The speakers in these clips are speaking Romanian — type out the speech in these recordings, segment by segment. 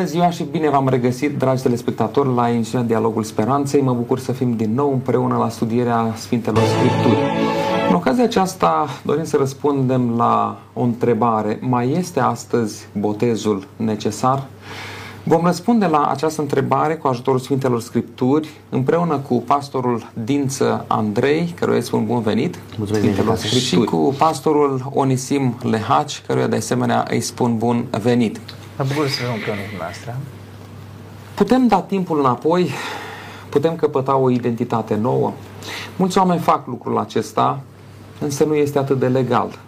Bună ziua și bine v-am regăsit, dragi telespectatori, la emisiunea Dialogul Speranței. Mă bucur să fim din nou împreună la studierea Sfintelor Scripturi. În ocazia aceasta dorim să răspundem la o întrebare. Mai este astăzi botezul necesar? Vom răspunde la această întrebare cu ajutorul Sfintelor Scripturi împreună cu pastorul Dință Andrei, căruia îi spun bun venit, Mulțumesc, Sfintelor bine, și cu pastorul Onisim Lehaci, căruia de asemenea îi spun bun venit. Mă bucur să fiu împreună cu dumneavoastră. Putem da timpul înapoi, putem căpăta o identitate nouă. Mulți oameni fac lucrul acesta, însă nu este atât de legal.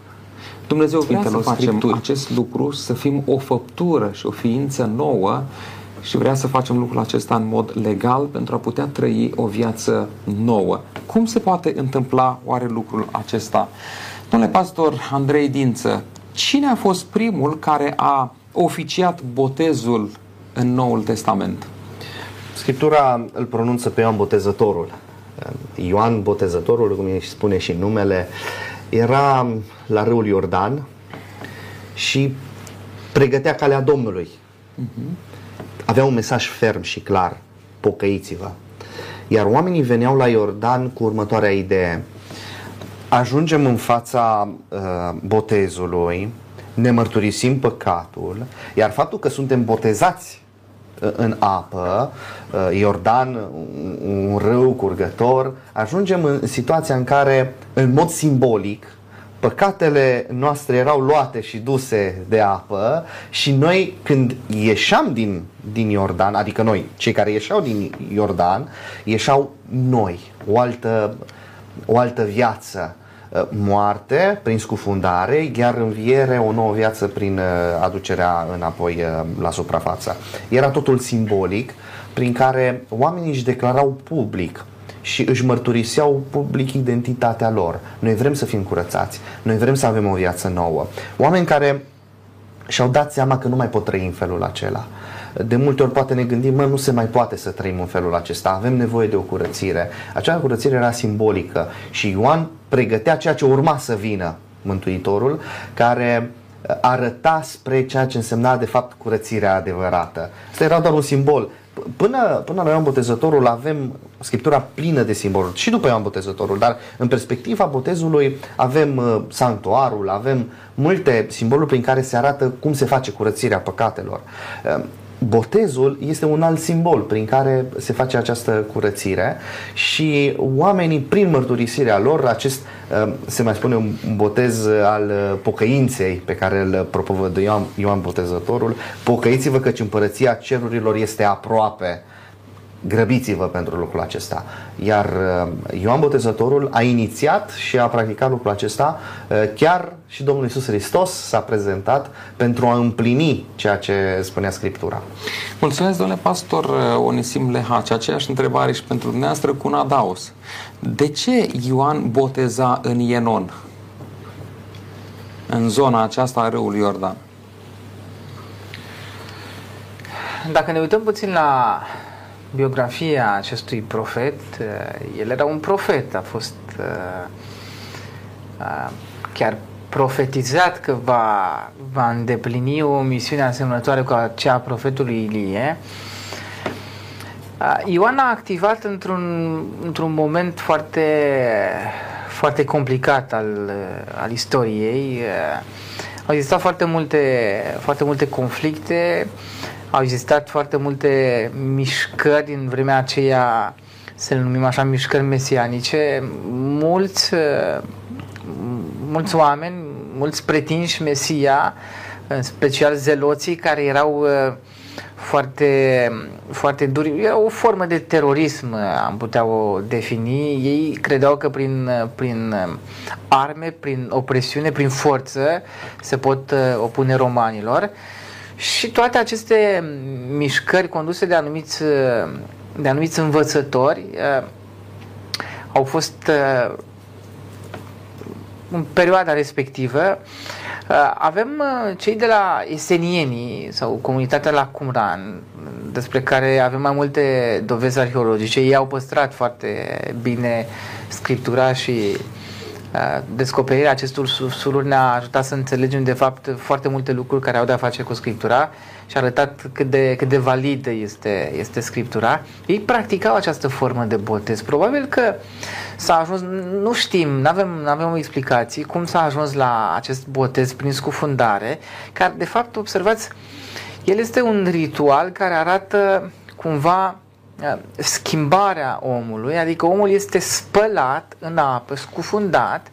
Dumnezeu vrea să facem acest lucru, să fim o făptură și o ființă nouă și vrea să facem lucrul acesta în mod legal pentru a putea trăi o viață nouă. Cum se poate întâmpla oare lucrul acesta? Domnule pastor Andrei Dință, cine a fost primul care a oficiat botezul în Noul Testament? Scriptura îl pronunță pe Ioan Botezătorul. Ioan Botezătorul, cum îi spune și numele, era la râul Iordan și pregătea calea Domnului. Avea un mesaj ferm și clar, pocăiți-vă. Iar oamenii veneau la Iordan cu următoarea idee. Ajungem în fața uh, botezului, ne mărturisim păcatul, iar faptul că suntem botezați uh, în apă, uh, Iordan, un râu curgător, ajungem în situația în care, în mod simbolic, păcatele noastre erau luate și duse de apă și noi când ieșeam din, din Iordan, adică noi, cei care ieșeau din Iordan, ieșeau noi, o altă, o altă viață moarte prin scufundare, iar înviere o nouă viață prin aducerea înapoi la suprafață. Era totul simbolic prin care oamenii își declarau public și își mărturiseau public identitatea lor. Noi vrem să fim curățați, noi vrem să avem o viață nouă. Oameni care și-au dat seama că nu mai pot trăi în felul acela. De multe ori poate ne gândim, mă, nu se mai poate să trăim în felul acesta, avem nevoie de o curățire. Acea curățire era simbolică și Ioan pregătea ceea ce urma să vină Mântuitorul, care arăta spre ceea ce însemna de fapt curățirea adevărată. Asta era doar un simbol. Până, până la Ioan Botezătorul avem scriptura plină de simboluri și după Ioan Botezătorul, dar în perspectiva botezului avem uh, sanctuarul, avem multe simboluri prin care se arată cum se face curățirea păcatelor. Uh, botezul este un alt simbol prin care se face această curățire și oamenii, prin mărturisirea lor, acest, se mai spune un botez al pocăinței pe care îl propovădă Ioan, Ioan Botezătorul, pocăiți-vă căci împărăția cerurilor este aproape grăbiți-vă pentru lucrul acesta. Iar Ioan Botezătorul a inițiat și a practicat lucrul acesta chiar și Domnul Isus Hristos s-a prezentat pentru a împlini ceea ce spunea Scriptura. Mulțumesc, domnule pastor Onisim Lehaci. Aceeași întrebare și pentru dumneavoastră cu un adaos. De ce Ioan boteza în Ienon? În zona aceasta a râului Iordan. Dacă ne uităm puțin la biografia acestui profet, el era un profet, a fost chiar profetizat că va, va îndeplini o misiune asemănătoare cu aceea a profetului Ilie. Ioan a activat într-un, într-un moment foarte, foarte complicat al, al istoriei. Au existat foarte multe, foarte multe conflicte, au existat foarte multe mișcări în vremea aceea, să le numim așa, mișcări mesianice. Mulți, mulți oameni, mulți pretinși Mesia, în special zeloții care erau foarte, foarte duri. Era o formă de terorism, am putea o defini. Ei credeau că prin, prin arme, prin opresiune, prin forță se pot opune romanilor. Și toate aceste mișcări conduse de anumiți, de anumiți învățători uh, au fost uh, în perioada respectivă. Uh, avem uh, cei de la esenienii sau comunitatea la Qumran, despre care avem mai multe dovezi arheologice. Ei au păstrat foarte bine scriptura și descoperirea acestor sururi ne-a ajutat să înțelegem de fapt foarte multe lucruri care au de-a face cu Scriptura și a arătat cât de, cât de validă este, este Scriptura. Ei practicau această formă de botez. Probabil că s-a ajuns, nu știm, nu avem, avem o explicație cum s-a ajuns la acest botez prin scufundare, care de fapt, observați, el este un ritual care arată cumva Uh, schimbarea omului, adică omul este spălat în apă, scufundat.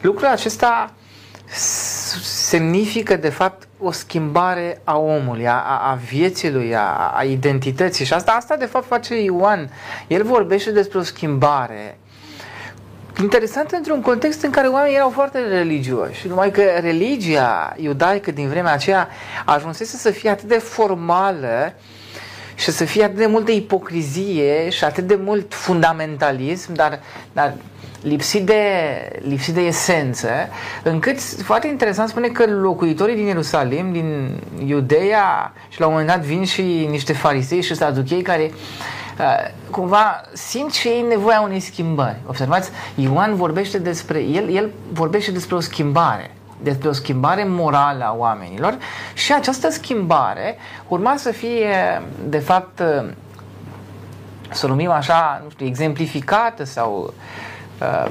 Lucrul acesta semnifică de fapt o schimbare a omului, a, a vieții lui, a, a identității și asta, asta de fapt face Ioan. El vorbește despre o schimbare interesant într-un context în care oamenii erau foarte religioși, numai că religia iudaică din vremea aceea ajunsese să fie atât de formală și să fie atât de multă ipocrizie și atât de mult fundamentalism, dar, dar lipsit de, lipsit de esență, încât, foarte interesant, spune că locuitorii din Ierusalim, din Iudeea, și la un moment dat vin și niște farisei și saduchei care uh, cumva simt și ei nevoia unei schimbări. Observați, Ioan vorbește despre, el, el vorbește despre o schimbare despre o schimbare morală a oamenilor și această schimbare urma să fie, de fapt, să o numim așa, nu știu, exemplificată sau uh,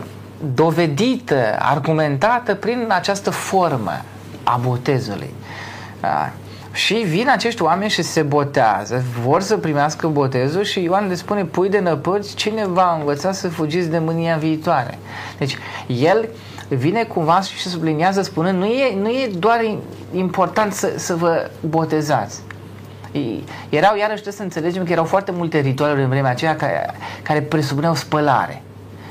dovedită, argumentată prin această formă a botezului. Uh, și vin acești oameni și se botează, vor să primească botezul și Ioan le spune, pui de năpăți, cine va învăța să fugiți de mânia viitoare? Deci, el uh, vine cumva și subliniază spunând nu e, nu e doar important să, să vă botezați. Erau, iarăși trebuie să înțelegem că erau foarte multe ritualuri în vremea aceea care, care presupuneau spălare,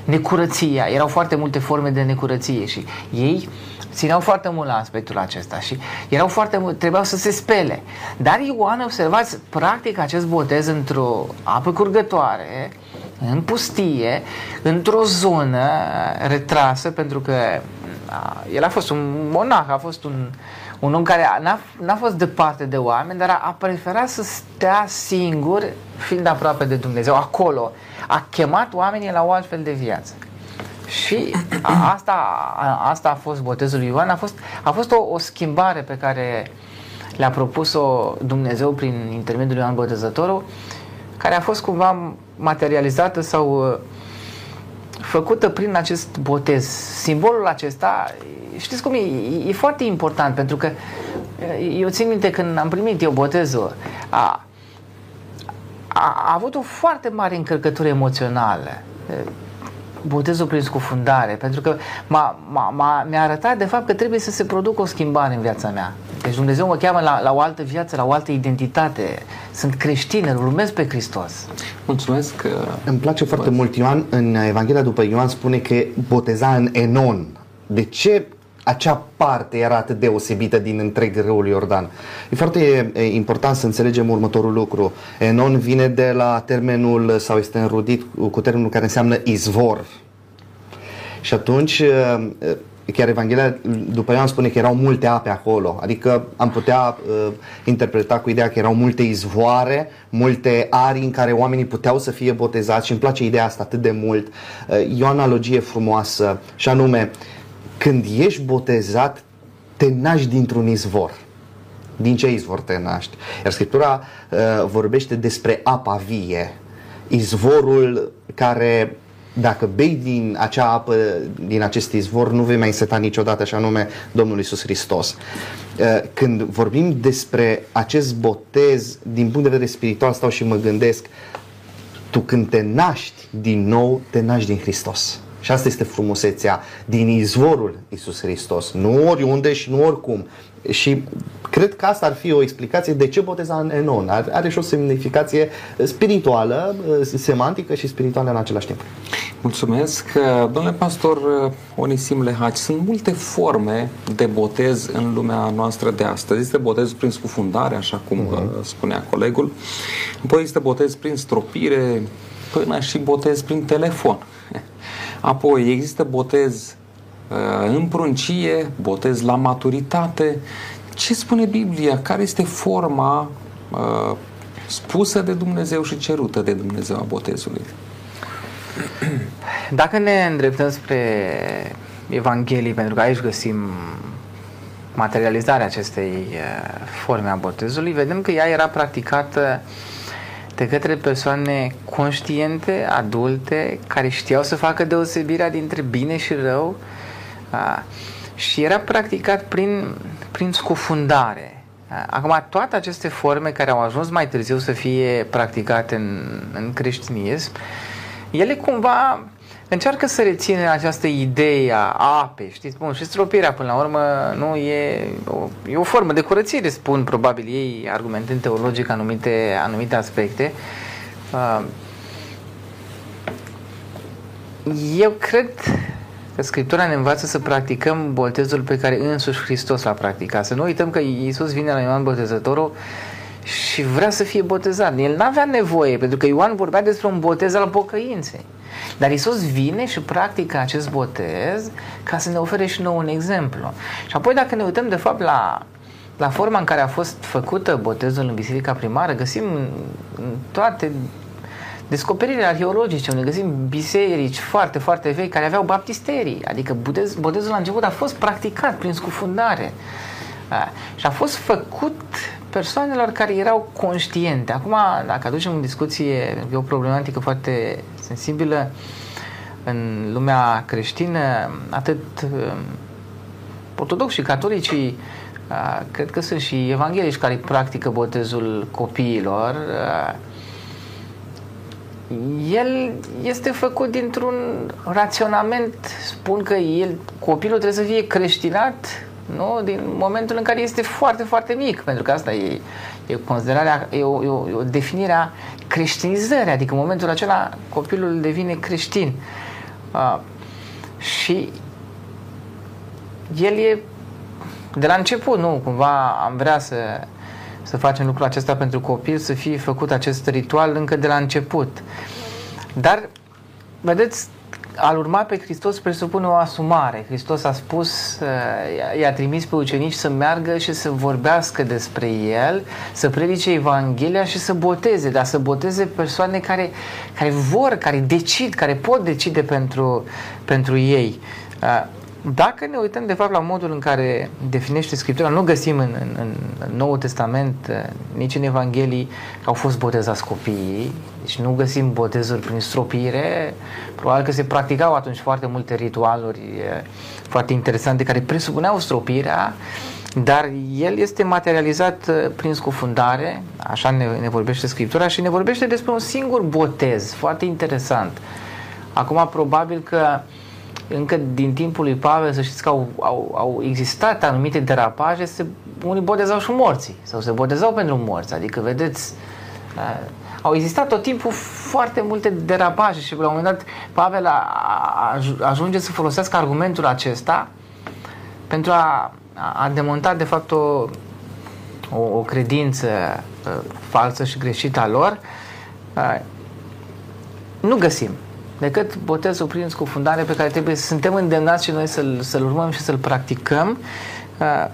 necurăția, erau foarte multe forme de necurăție și ei țineau foarte mult la aspectul acesta și erau foarte mult, trebuiau să se spele. Dar Ioan, observați, practic acest botez într-o apă curgătoare, în pustie, într-o zonă retrasă, pentru că el a fost un monah, a fost un, un om care n-a, n-a fost departe de oameni, dar a, a preferat să stea singur, fiind aproape de Dumnezeu, acolo. A chemat oamenii la o altfel de viață. Și a, asta, a, asta a fost botezul lui Ioan, a fost, a fost o, o schimbare pe care le-a propus-o Dumnezeu prin intermediul lui Ioan Botezătorul, care a fost cumva materializată sau uh, făcută prin acest botez. Simbolul acesta, știți cum e, e foarte important pentru că uh, eu țin minte când am primit eu botezul, a, a, a avut o foarte mare încărcătură emoțională botezul prin scufundare, pentru că m-a, m-a, mi-a arătat de fapt că trebuie să se producă o schimbare în viața mea. Deci Dumnezeu mă cheamă la, la o altă viață, la o altă identitate. Sunt creștin, îl urmez pe Hristos. Mulțumesc că... Îmi place foarte mult Ioan, în Evanghelia după Ioan spune că boteza în Enon. De ce acea parte era atât deosebită din întreg râul Iordan. E foarte important să înțelegem următorul lucru. Enon vine de la termenul, sau este înrudit cu termenul care înseamnă izvor. Și atunci, chiar Evanghelia după Ioan spune că erau multe ape acolo, adică am putea uh, interpreta cu ideea că erau multe izvoare, multe arii în care oamenii puteau să fie botezați și îmi place ideea asta atât de mult. Uh, e o analogie frumoasă și anume, uh, când ești botezat, te naști dintr-un izvor. Din ce izvor te naști? Iar Scriptura uh, vorbește despre apa vie, izvorul care dacă bei din acea apă, din acest izvor, nu vei mai înseta niciodată, așa nume Domnul Isus Hristos. Uh, când vorbim despre acest botez, din punct de vedere spiritual, stau și mă gândesc, tu când te naști din nou, te naști din Hristos. Și asta este frumusețea din izvorul Isus Hristos. Nu oriunde și nu oricum. Și cred că asta ar fi o explicație de ce boteza în Enon. Are, are și o semnificație spirituală, semantică și spirituală în același timp. Mulțumesc. Domnule pastor Onisim Lehaci, sunt multe forme de botez în lumea noastră de astăzi. Este botez prin scufundare, așa cum uh-huh. spunea colegul. Apoi este botez prin stropire, până și botez prin telefon. Apoi există botez uh, în pruncie, botez la maturitate. Ce spune Biblia? Care este forma uh, spusă de Dumnezeu și cerută de Dumnezeu a botezului? Dacă ne îndreptăm spre Evanghelii, pentru că aici găsim materializarea acestei uh, forme a botezului, vedem că ea era practicată de către persoane conștiente, adulte, care știau să facă deosebirea dintre bine și rău uh, și era practicat prin, prin scufundare. Uh, acum, toate aceste forme care au ajuns mai târziu să fie practicate în, în creștinism, ele cumva încearcă să reține această idee a apei, știți? Bun, și stropirea până la urmă nu e o, e o formă de curățire, spun probabil ei, argumentând teologic anumite, anumite aspecte. Uh, eu cred că Scriptura ne învață să practicăm botezul pe care însuși Hristos l-a practicat. Să nu uităm că Iisus vine la Ioan Botezătorul și vrea să fie botezat. El n-avea nevoie, pentru că Ioan vorbea despre un botez al pocăinței. Dar Isus vine și practică acest botez ca să ne ofere și nou un exemplu. Și apoi dacă ne uităm de fapt la, la forma în care a fost făcută botezul în biserica primară, găsim în toate descoperirile arheologice, unde găsim biserici foarte, foarte vechi care aveau baptisterii, adică botez, botezul la început a fost practicat prin scufundare. A, și a fost făcut persoanelor care erau conștiente. Acum, dacă aducem în discuție, e o problematică foarte sensibilă în lumea creștină, atât um, ortodoxi și catolicii, uh, cred că sunt și evanghelici care practică botezul copiilor. Uh, el este făcut dintr-un raționament, spun că el, copilul trebuie să fie creștinat nu? din momentul în care este foarte, foarte mic, pentru că asta e, e considerarea, e o, e o, e o definire a creștinizării, adică în momentul acela copilul devine creștin. Uh, și el e de la început, nu, cumva am vrea să, să facem lucrul acesta pentru copil, să fie făcut acest ritual încă de la început. Dar, vedeți, al urma pe Hristos presupune o asumare. Hristos a spus, uh, i-a trimis pe ucenici să meargă și să vorbească despre El, să predice Evanghelia și să boteze, dar să boteze persoane care, care vor, care decid, care pot decide pentru, pentru ei. Uh, dacă ne uităm de fapt la modul în care definește Scriptura, nu găsim în, în, în Noul Testament, uh, nici în Evanghelii, că au fost botezați copiii, deci nu găsim botezuri prin stropire, probabil că se practicau atunci foarte multe ritualuri foarte interesante care presupuneau stropirea, dar el este materializat uh, prin scufundare, așa ne, ne vorbește Scriptura și ne vorbește despre un singur botez, foarte interesant. Acum, probabil că încă din timpul lui Pavel, să știți că au, au, au existat anumite derapaje, se, unii botezau și morții, sau se botezau pentru morți, adică vedeți, uh, au existat tot timpul foarte multe derapaje și la un moment dat Pavel a, a, ajunge să folosească argumentul acesta pentru a, a demonta de fapt o, o, o credință uh, falsă și greșită a lor. Uh, nu găsim decât botezul prin scufundare pe care trebuie să suntem îndemnați și noi să-l, să-l urmăm și să-l practicăm uh,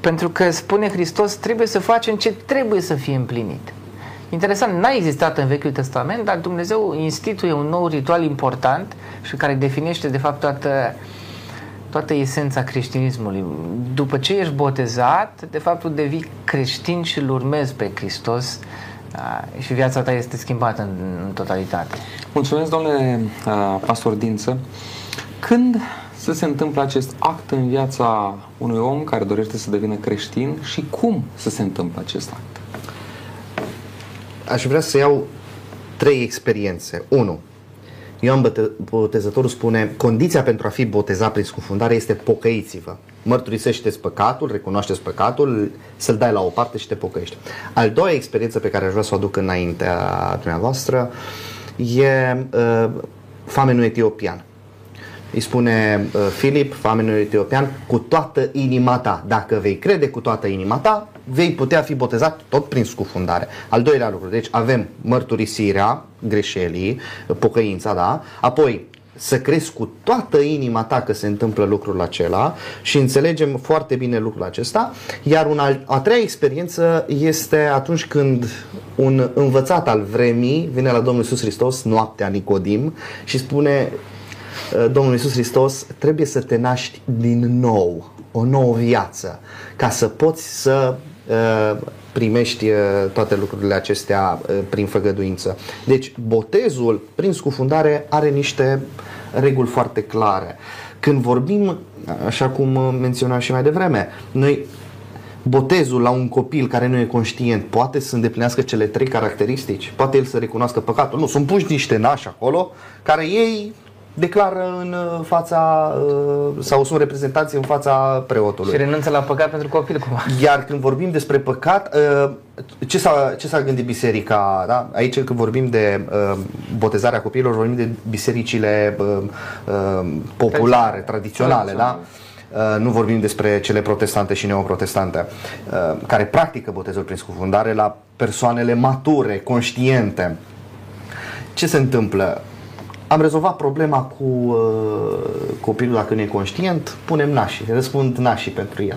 pentru că spune Hristos trebuie să facem ce trebuie să fie împlinit. Interesant, n-a existat în Vechiul Testament, dar Dumnezeu instituie un nou ritual important și care definește de fapt toată, toată esența creștinismului. După ce ești botezat, de fapt tu devii creștin și îl urmezi pe Hristos și viața ta este schimbată în, în totalitate. Mulțumesc, domnule pastor Dință. Când să se întâmple acest act în viața unui om care dorește să devină creștin și cum să se întâmple acest act? aș vrea să iau trei experiențe. Unu, Ioan Botezătorul spune, condiția pentru a fi botezat prin scufundare este pocăiți-vă. Mărturisește-ți păcatul, recunoașteți păcatul, să-l dai la o parte și te pocăiești. Al doua experiență pe care aș vrea să o aduc înaintea dumneavoastră e uh, famenul etiopian. Îi spune uh, Filip, famenul etiopian, cu toată inima ta. Dacă vei crede cu toată inima ta, vei putea fi botezat tot prin scufundare. Al doilea lucru, deci avem mărturisirea greșelii, pocăința, da? Apoi, să crezi cu toată inima ta că se întâmplă lucrul acela și înțelegem foarte bine lucrul acesta. Iar una, a treia experiență este atunci când un învățat al vremii vine la Domnul Iisus Hristos noaptea Nicodim și spune uh, Domnul Iisus Hristos, trebuie să te naști din nou, o nouă viață, ca să poți să uh, primești uh, toate lucrurile acestea uh, prin făgăduință. Deci, botezul prin scufundare are niște reguli foarte clare. Când vorbim, așa cum uh, menționam și mai devreme, noi botezul la un copil care nu e conștient poate să îndeplinească cele trei caracteristici? Poate el să recunoască păcatul? Nu, sunt puși niște nași acolo care ei declară în uh, fața uh, sau sunt reprezentanți în fața preotului. Și renunță la păcat pentru copil cumva. Iar când vorbim despre păcat, uh, ce s-a, ce s-a gândit biserica? Da? Aici când vorbim de botezarea copiilor, vorbim de bisericile populare, tradiționale, da? nu vorbim despre cele protestante și neoprotestante, care practică botezul prin scufundare la persoanele mature, conștiente. Ce se întâmplă? Am rezolvat problema cu uh, copilul dacă nu e conștient, punem nașii, răspund nașii pentru el.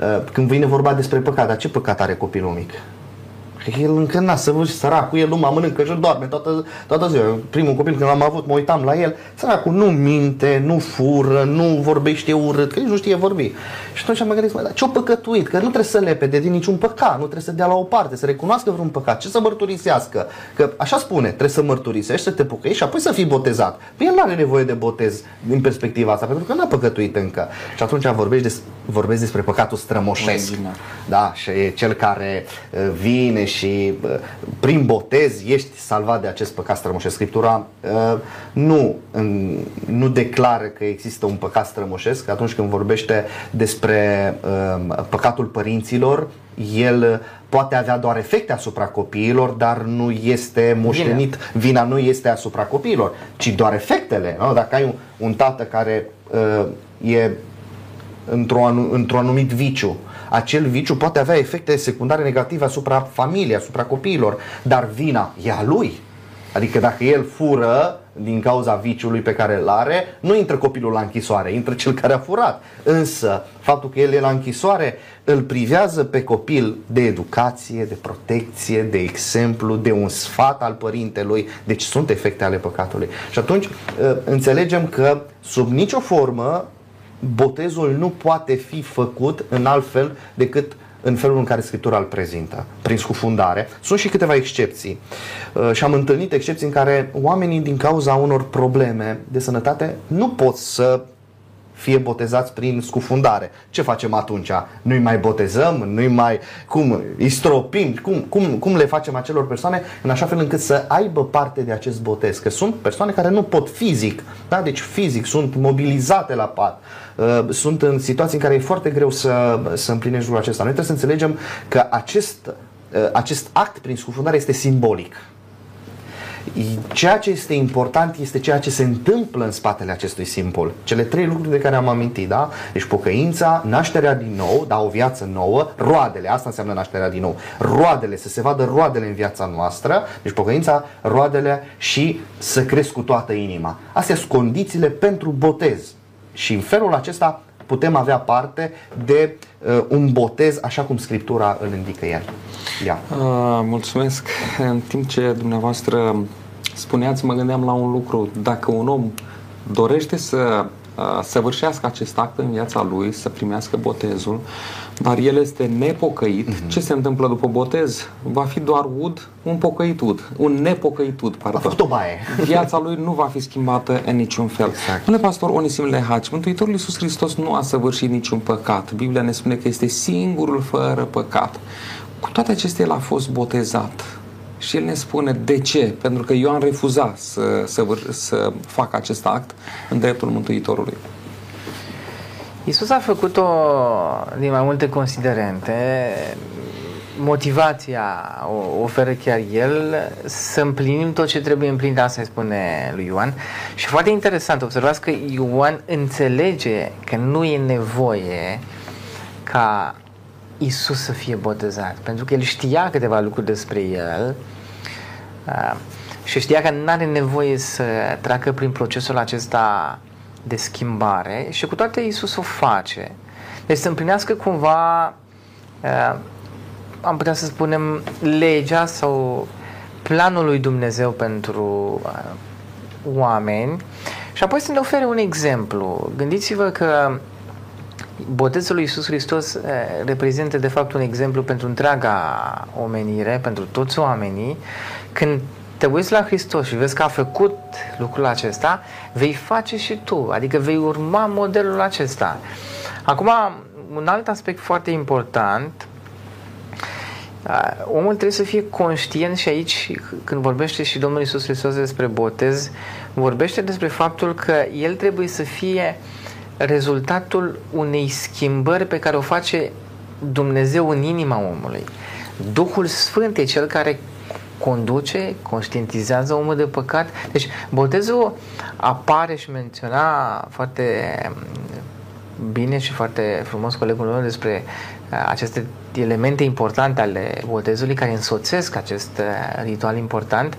Uh, când vine vorba despre păcat, dar ce păcat are copilul mic? El încă n-a săvârșit săracul, el nu mă mănâncă și doarme toată, toată ziua. Primul copil când l-am avut, mă uitam la el, săracul nu minte, nu fură, nu vorbește urât, că nici nu știe vorbi. Și atunci am gândit, dar ce-o păcătuit? Că nu trebuie să lepede din niciun păcat, nu trebuie să dea la o parte, să recunoască vreun păcat, ce să mărturisească. Că așa spune, trebuie să mărturisești, să te pocăiești și apoi să fii botezat. Păi el nu are nevoie de botez din perspectiva asta, pentru că n-a păcătuit încă. Și atunci vorbești, des, vorbești despre păcatul strămoșesc. Da, și e cel care uh, vine și prin botez ești salvat de acest păcat strămoșesc. Scriptura nu, nu declară că există un păcat strămoșesc atunci când vorbește despre păcatul părinților, el poate avea doar efecte asupra copiilor, dar nu este moștenit, vina, vina nu este asupra copiilor, ci doar efectele. Nu? Dacă ai un, un tată care uh, e într-un într anumit viciu, acel viciu poate avea efecte secundare negative asupra familiei, asupra copiilor, dar vina e a lui. Adică dacă el fură din cauza viciului pe care îl are, nu intră copilul la închisoare, intră cel care a furat. Însă, faptul că el e la închisoare îl privează pe copil de educație, de protecție, de exemplu, de un sfat al părintelui. Deci sunt efecte ale păcatului. Și atunci ă, înțelegem că sub nicio formă botezul nu poate fi făcut în alt fel decât în felul în care Scriptura îl prezintă, prin scufundare. Sunt și câteva excepții. Uh, și am întâlnit excepții în care oamenii, din cauza unor probleme de sănătate, nu pot să fie botezați prin scufundare. Ce facem atunci? Nu-i mai botezăm? Nu-i mai... Cum? Îi stropim? Cum, cum, cum le facem acelor persoane în așa fel încât să aibă parte de acest botez? Că sunt persoane care nu pot fizic, da? deci fizic, sunt mobilizate la pat, uh, sunt în situații în care e foarte greu să, să împlinești lucrul acesta. Noi trebuie să înțelegem că acest, uh, acest act prin scufundare este simbolic. Ceea ce este important este ceea ce se întâmplă în spatele acestui simbol. Cele trei lucruri de care am amintit, da? Deci pocăința, nașterea din nou, da, o viață nouă, roadele, asta înseamnă nașterea din nou. Roadele, să se vadă roadele în viața noastră, deci pocăința, roadele și să cresc cu toată inima. Astea sunt condițiile pentru botez. Și în felul acesta putem avea parte de uh, un botez așa cum Scriptura îl indică el. Ia. Uh, mulțumesc. În timp ce dumneavoastră spuneați, mă gândeam la un lucru. Dacă un om dorește să uh, săvârșească acest act în viața lui, să primească botezul, dar el este nepocăit, mm-hmm. ce se întâmplă după botez? Va fi doar ud, un pocăit ud, un nepocăit ud, pardon. A fost o baie. Viața lui nu va fi schimbată în niciun fel. Exact. Domnule pastor Onisim Lehaci, Mântuitorul Iisus Hristos nu a săvârșit niciun păcat. Biblia ne spune că este singurul fără păcat. Cu toate acestea, el a fost botezat. Și el ne spune de ce? Pentru că Ioan refuza să, să, să facă acest act în dreptul Mântuitorului. Isus a făcut-o din mai multe considerente. Motivația o oferă chiar el să împlinim tot ce trebuie împlinit, asta îi spune lui Ioan. Și foarte interesant, observați că Ioan înțelege că nu e nevoie ca Isus să fie botezat, pentru că el știa câteva lucruri despre el uh, și știa că nu are nevoie să treacă prin procesul acesta de schimbare și cu toate Isus o face. Deci să împlinească cumva, uh, am putea să spunem, legea sau planul lui Dumnezeu pentru uh, oameni Și apoi să ne ofere un exemplu. Gândiți-vă că botezul lui Iisus Hristos eh, reprezintă de fapt un exemplu pentru întreaga omenire, pentru toți oamenii. Când te uiți la Hristos și vezi că a făcut lucrul acesta, vei face și tu, adică vei urma modelul acesta. Acum, un alt aspect foarte important omul trebuie să fie conștient și aici, când vorbește și Domnul Isus Hristos despre botez, vorbește despre faptul că el trebuie să fie rezultatul unei schimbări pe care o face Dumnezeu în inima omului. Duhul Sfânt e cel care conduce, conștientizează omul de păcat. Deci botezul apare și menționa foarte bine și foarte frumos colegul meu despre uh, aceste elemente importante ale botezului care însoțesc acest uh, ritual important.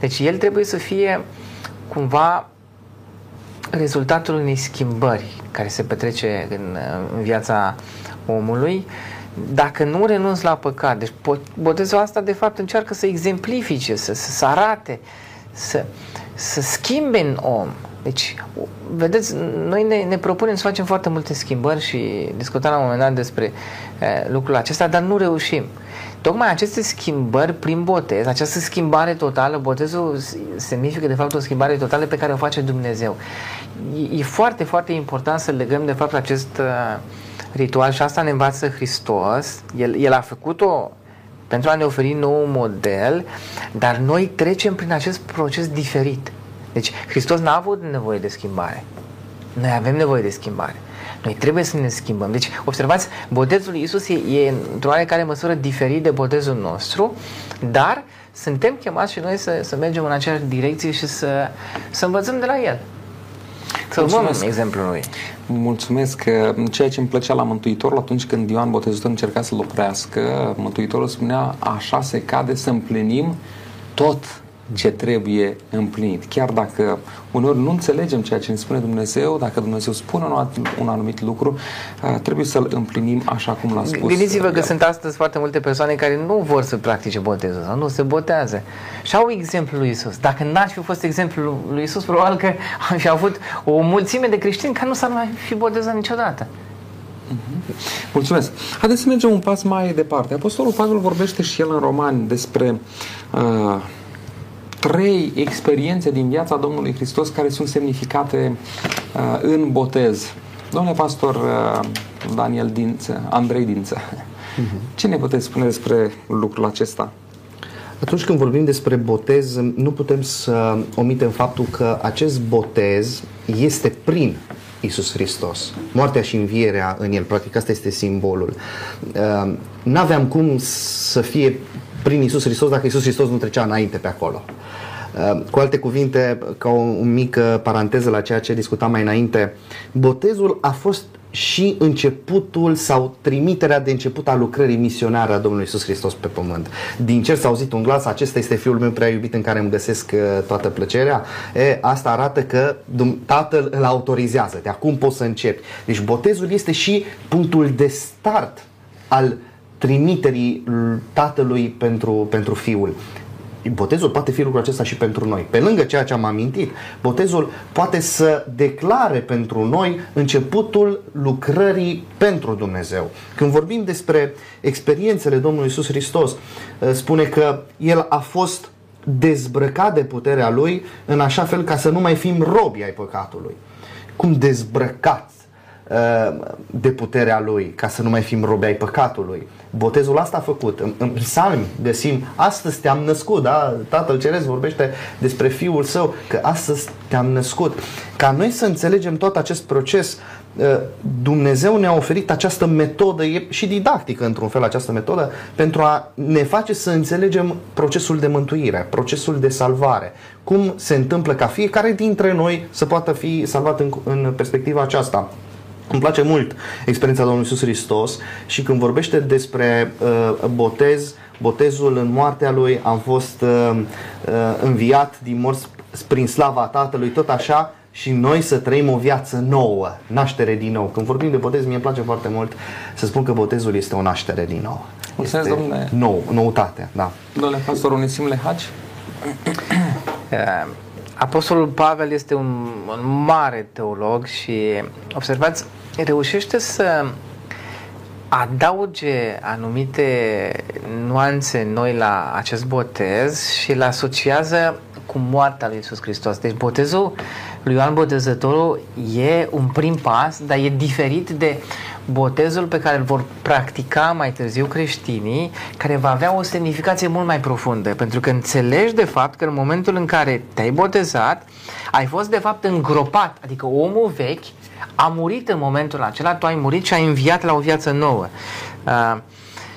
Deci el trebuie să fie cumva rezultatul unei schimbări care se petrece în, uh, în viața omului dacă nu renunți la păcat. Deci botezul asta de fapt încearcă să exemplifice, să, să arate, să, să schimbe în om deci, vedeți, noi ne, ne propunem să facem foarte multe schimbări și discutăm la un moment dat despre e, lucrul acesta, dar nu reușim. Tocmai aceste schimbări prin botez, această schimbare totală, botezul semnifică de fapt o schimbare totală pe care o face Dumnezeu. E, e foarte, foarte important să legăm de fapt acest uh, ritual și asta ne învață Hristos. El, el a făcut-o pentru a ne oferi nou model, dar noi trecem prin acest proces diferit. Deci Hristos n-a avut nevoie de schimbare. Noi avem nevoie de schimbare. Noi trebuie să ne schimbăm. Deci, observați, botezul lui Isus e, e într-o oarecare măsură diferit de botezul nostru, dar suntem chemați și noi să, să mergem în aceeași direcție și să, să învățăm de la El. Să urmăm exemplul lui. Mulțumesc. Ceea ce îmi plăcea la Mântuitorul atunci când Ioan Botezătorul încerca să-l oprească, Mântuitorul spunea așa se cade să împlinim tot ce trebuie împlinit. Chiar dacă uneori nu înțelegem ceea ce ne spune Dumnezeu, dacă Dumnezeu spune un, un anumit lucru, trebuie să-l împlinim așa cum l-a spus. Gândiți-vă că sunt astăzi foarte multe persoane care nu vor să practice botezul sau nu se botează. Și au exemplul lui Isus. Dacă n-aș fi fost exemplul lui Isus, probabil că am fi avut o mulțime de creștini care nu s-ar mai fi botezat niciodată. Mhm. Mulțumesc. Haideți să mergem un pas mai departe. Apostolul Pavel vorbește și el în Romani despre uh, trei experiențe din viața Domnului Hristos care sunt semnificate uh, în botez. Domnule pastor uh, Daniel Dință, Andrei Dință, uh-huh. ce ne puteți spune despre lucrul acesta? Atunci când vorbim despre botez, nu putem să omitem faptul că acest botez este prin Isus Hristos. Moartea și învierea în El, practic asta este simbolul. Uh, n-aveam cum să fie prin Isus Hristos dacă Isus Hristos nu trecea înainte pe acolo. Uh, cu alte cuvinte, ca o, o mică paranteză la ceea ce discutam mai înainte, botezul a fost și începutul sau trimiterea de început a lucrării misionare a Domnului Isus Hristos pe pământ. Din cer s-a auzit un glas, acesta este fiul meu prea iubit în care îmi găsesc uh, toată plăcerea. E, asta arată că Tatăl îl autorizează. De acum poți să începi. Deci botezul este și punctul de start al trimiterii Tatălui pentru, pentru Fiul. Botezul poate fi lucrul acesta și pentru noi. Pe lângă ceea ce am amintit, botezul poate să declare pentru noi începutul lucrării pentru Dumnezeu. Când vorbim despre experiențele Domnului Isus Hristos, ă, spune că El a fost dezbrăcat de puterea Lui în așa fel ca să nu mai fim robi ai păcatului. Cum dezbrăcat de puterea Lui, ca să nu mai fim robi ai păcatului. Botezul asta a făcut. În, în psalmi găsim, astăzi te-am născut, da? Tatăl Ceresc vorbește despre Fiul Său, că astăzi te-am născut. Ca noi să înțelegem tot acest proces, Dumnezeu ne-a oferit această metodă, e și didactică într-un fel această metodă, pentru a ne face să înțelegem procesul de mântuire, procesul de salvare. Cum se întâmplă ca fiecare dintre noi să poată fi salvat în, în perspectiva aceasta. Îmi place mult experiența Domnului Iisus Hristos și când vorbește despre uh, botez, botezul în moartea lui, am fost uh, uh, înviat din morți prin slava Tatălui, tot așa și noi să trăim o viață nouă, naștere din nou. Când vorbim de botez, mie îmi place foarte mult să spun că botezul este o naștere din nou. Mulțumesc, este domnule. Nou, noutate, da. Domnule pastor Unisim Lehagi? Uh, Apostolul Pavel este un, un mare teolog și, observați, reușește să adauge anumite nuanțe noi la acest botez și îl asociază cu moartea lui Iisus Hristos. Deci botezul lui Ioan Botezătorul e un prim pas, dar e diferit de botezul pe care îl vor practica mai târziu creștinii, care va avea o semnificație mult mai profundă, pentru că înțelegi de fapt că în momentul în care te-ai botezat, ai fost de fapt îngropat, adică omul vechi a murit în momentul acela, tu ai murit și ai înviat la o viață nouă. Uh,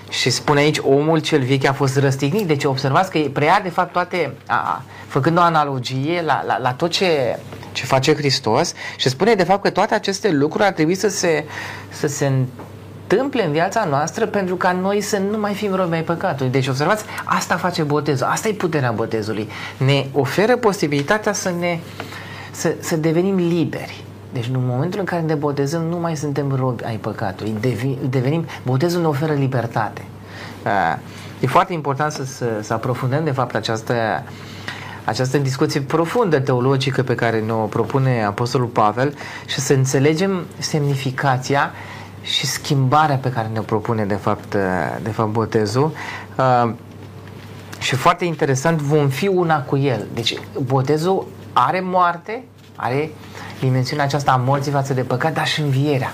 și spune aici, omul cel vechi a fost răstignit. Deci observați că preia de fapt toate, a, făcând o analogie la, la, la tot ce, ce face Hristos și spune de fapt că toate aceste lucruri ar trebui să se, să se întâmple în viața noastră pentru ca noi să nu mai fim robi ai păcatului. Deci observați, asta face botezul, asta e puterea botezului. Ne oferă posibilitatea să ne să, să devenim liberi. Deci în momentul în care ne botezăm nu mai suntem robi ai păcatului, devenim, botezul ne oferă libertate. E foarte important să, să, să aprofundăm de fapt această, această discuție profundă teologică pe care ne-o propune Apostolul Pavel și să înțelegem semnificația și schimbarea pe care ne propune de fapt, de fapt botezul. Și foarte interesant, vom fi una cu el. Deci botezul are moarte, are dimensiunea aceasta a morții față de păcat, dar și învierea.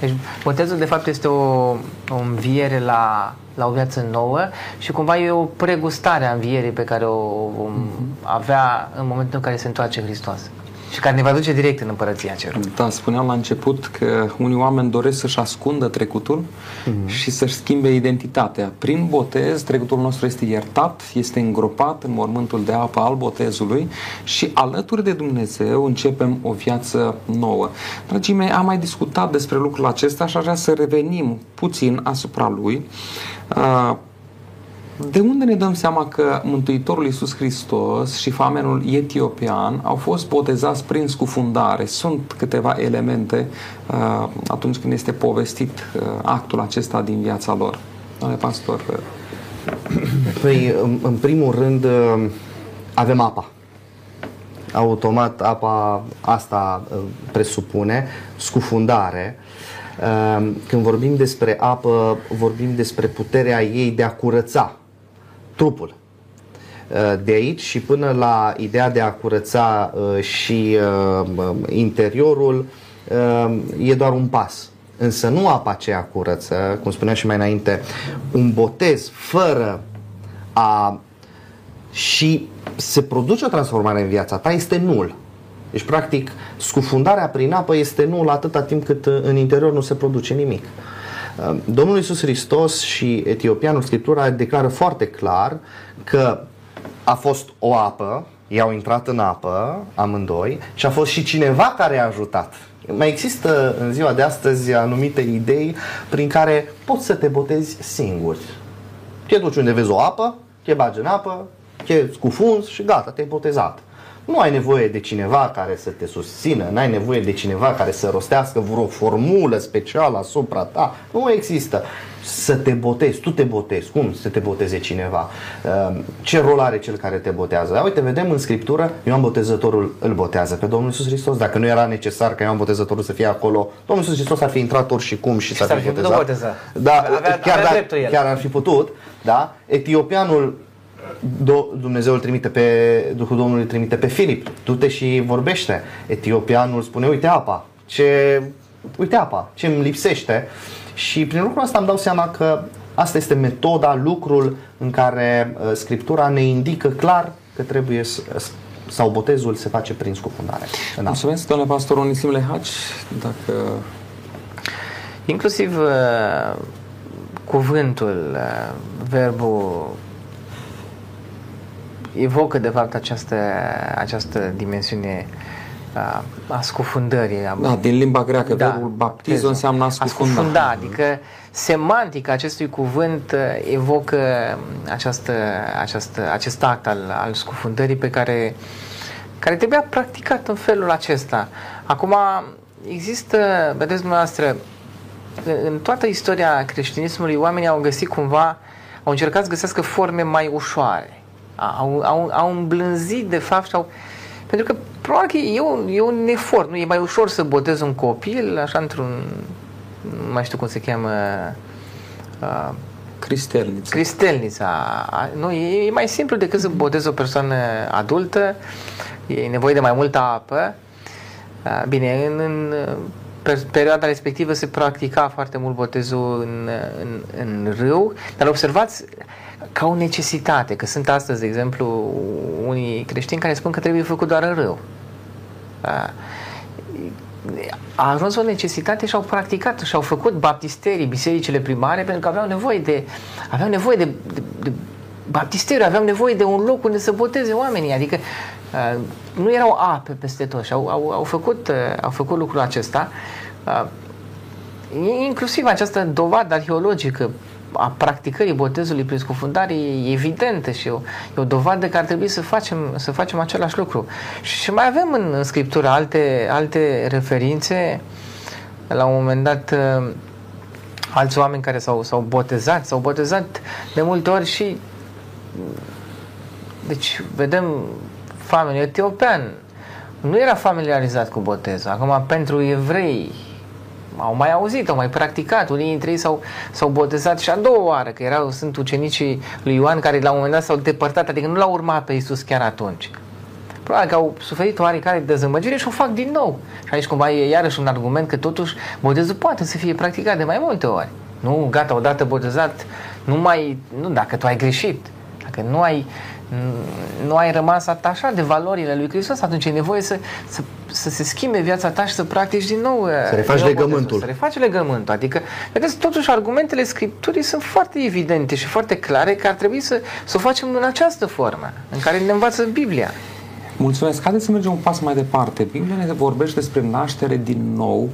Deci botezul de fapt este o, o înviere la, la o viață nouă și cumva e o pregustare a învierii pe care o vom avea în momentul în care se întoarce Hristos și care ne va duce direct în împărăția cerului. Da, spuneam la început că unii oameni doresc să-și ascundă trecutul mm-hmm. și să-și schimbe identitatea. Prin botez, trecutul nostru este iertat, este îngropat în mormântul de apă al botezului și alături de Dumnezeu începem o viață nouă. Dragii mei, am mai discutat despre lucrul acesta și aș vrea să revenim puțin asupra lui. Uh, de unde ne dăm seama că Mântuitorul Iisus Hristos și famenul etiopian au fost botezați prin scufundare? Sunt câteva elemente uh, atunci când este povestit uh, actul acesta din viața lor. Doamne pastor. Uh. Păi, în, în primul rând, uh, avem apa. Automat, apa asta uh, presupune scufundare. Uh, când vorbim despre apă, vorbim despre puterea ei de a curăța trupul. Uh, de aici și până la ideea de a curăța uh, și uh, interiorul e doar un pas. Însă nu apa aceea curăță, cum spuneam și mai înainte, un botez fără a și se produce o transformare în viața ta este nul. Deci, practic, scufundarea prin apă este nul atâta timp cât în interior nu se produce nimic. Domnul Iisus Hristos și etiopianul Scriptura declară foarte clar că a fost o apă, ei au intrat în apă, amândoi, și a fost și cineva care a ajutat. Mai există în ziua de astăzi anumite idei prin care poți să te botezi singur. Te duci unde vezi o apă, te bagi în apă, te scufunzi și gata, te-ai botezat. Nu ai nevoie de cineva care să te susțină, nu ai nevoie de cineva care să rostească vreo formulă specială asupra ta. Nu există. Să te botezi, tu te botezi. Cum să te boteze cineva? Ehm, ce rol are cel care te botează? Uite, vedem în Scriptură, Ioan Botezătorul îl botează pe Domnul Iisus Hristos. Dacă nu era necesar ca Ioan Botezătorul să fie acolo, Domnul Iisus Hristos ar fi intrat oricum și, și s-ar fi botezat. boteza. Da, avea, chiar, avea da, chiar ar fi putut. Da? Etiopianul Dumnezeu îl trimite pe, Duhul Domnului îl trimite pe Filip, du-te și vorbește. Etiopianul spune, uite apa, ce, uite apa, ce îmi lipsește. Și prin lucrul asta îmi dau seama că asta este metoda, lucrul în care uh, Scriptura ne indică clar că trebuie să, sau botezul se face prin scufundare. Mulțumesc, domnule pastor Onisim Lehaci, dacă... Inclusiv uh, cuvântul, uh, verbul evocă de fapt această, această dimensiune a scufundării. Da, din limba greacă, da, verbul baptizo înseamnă a scufunda. A scufunda, adică semantica acestui cuvânt evocă această, această, acest act al, al scufundării pe care, care trebuia practicat în felul acesta. Acum, există, vedeți dumneavoastră, în toată istoria creștinismului, oamenii au găsit cumva, au încercat să găsească forme mai ușoare au, au, au îmblânzit de fapt și au, Pentru că probabil că e un, e un efort, nu? E mai ușor să botezi un copil, așa într-un, nu mai știu cum se cheamă, uh, Cristelnița. Cristelnița. Nu, e, e mai simplu decât să botezi o persoană adultă, e nevoie de mai multă apă. Bine, în, în perioada respectivă se practica foarte mult botezul în, în, în râu, dar observați ca o necesitate, că sunt astăzi, de exemplu, unii creștini care spun că trebuie făcut doar în râu. A ajuns o necesitate și au practicat și au făcut baptisterii, bisericile primare, pentru că aveau nevoie de, aveau nevoie de, de, de baptisteriu, aveau nevoie de un loc unde să boteze oamenii, adică uh, nu erau ape peste tot și au, au, au, făcut, uh, au făcut lucrul acesta. Uh, inclusiv această dovadă arheologică a practicării botezului prin scufundare e evidentă și e o, e o dovadă că ar trebui să facem, să facem același lucru. Și, și mai avem în, în Scriptură alte, alte referințe. La un moment dat, uh, alți oameni care s-au, s-au botezat, s-au botezat de multe ori și deci vedem famenul etiopean nu era familiarizat cu botezul. Acum, pentru evrei, au mai auzit, au mai practicat, unii dintre ei s-au, s-au botezat și a doua oară, că erau, sunt ucenicii lui Ioan care la un moment dat s-au depărtat, adică nu l-au urmat pe Iisus chiar atunci. Probabil că au suferit oarecare dezamăgire și o fac din nou. Și aici cumva e iarăși un argument că totuși botezul poate să fie practicat de mai multe ori. Nu, gata, odată botezat, nu mai, nu, dacă tu ai greșit, dacă nu ai, nu ai rămas atașat de valorile lui Hristos, atunci e nevoie să, să, să se schimbe viața ta și să practici din nou să refaci nou legământul. Să refaci legământul. Adică, vedeți, totuși argumentele Scripturii sunt foarte evidente și foarte clare că ar trebui să, să o facem în această formă în care ne învață Biblia. Mulțumesc. Haideți să mergem un pas mai departe. Biblia ne vorbește despre naștere din nou,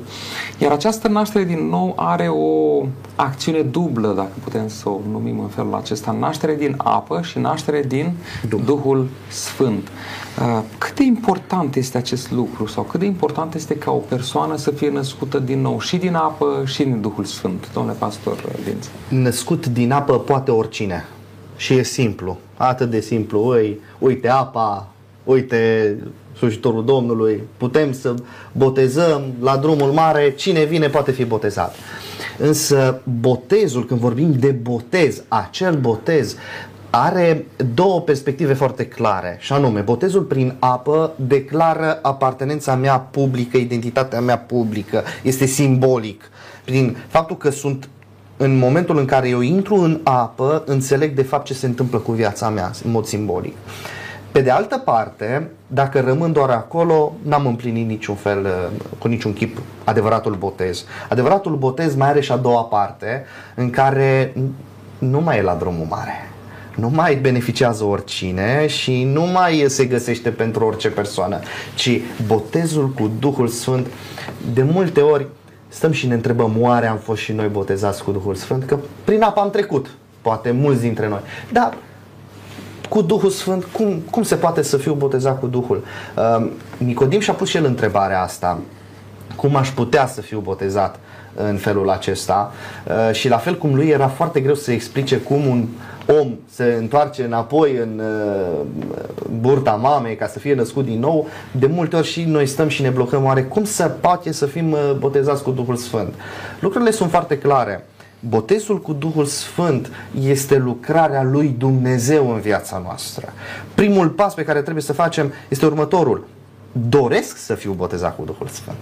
iar această naștere din nou are o acțiune dublă, dacă putem să o numim în felul acesta. Naștere din apă și naștere din Duh. Duhul Sfânt. Uh, cât de important este acest lucru sau cât de important este ca o persoană să fie născută din nou și din apă și din Duhul Sfânt, domnule pastor Vinț? Născut din apă poate oricine. Și e simplu. Atât de simplu. Ui, uite apa, uite, slujitorul Domnului, putem să botezăm la drumul mare, cine vine poate fi botezat. Însă botezul, când vorbim de botez, acel botez are două perspective foarte clare, și anume, botezul prin apă declară apartenența mea publică, identitatea mea publică, este simbolic. Prin faptul că sunt în momentul în care eu intru în apă, înțeleg de fapt ce se întâmplă cu viața mea, în mod simbolic. Uh, pe de altă parte, dacă rămân doar acolo, n-am împlinit niciun fel, uh, cu niciun chip, adevăratul botez. Adevăratul botez mai are și a doua parte, în care nu mai e la drumul mare. Nu mai beneficiază oricine și nu mai se găsește pentru orice persoană, ci botezul cu Duhul Sfânt, de multe ori stăm și ne întrebăm, oare am fost și noi botezați cu Duhul Sfânt? Că prin apă am trecut, poate mulți dintre noi. Dar cu Duhul Sfânt, cum, cum se poate să fiu botezat cu Duhul? Uh, Nicodim și-a pus și el întrebarea asta. Cum aș putea să fiu botezat în felul acesta? Uh, și la fel cum lui era foarte greu să explice cum un om se întoarce înapoi în uh, burta mamei ca să fie născut din nou, de multe ori și noi stăm și ne blocăm oare cum să poate să fim uh, botezați cu Duhul Sfânt. Lucrurile sunt foarte clare. Botezul cu Duhul Sfânt este lucrarea lui Dumnezeu în viața noastră. Primul pas pe care trebuie să facem este următorul. Doresc să fiu botezat cu Duhul Sfânt.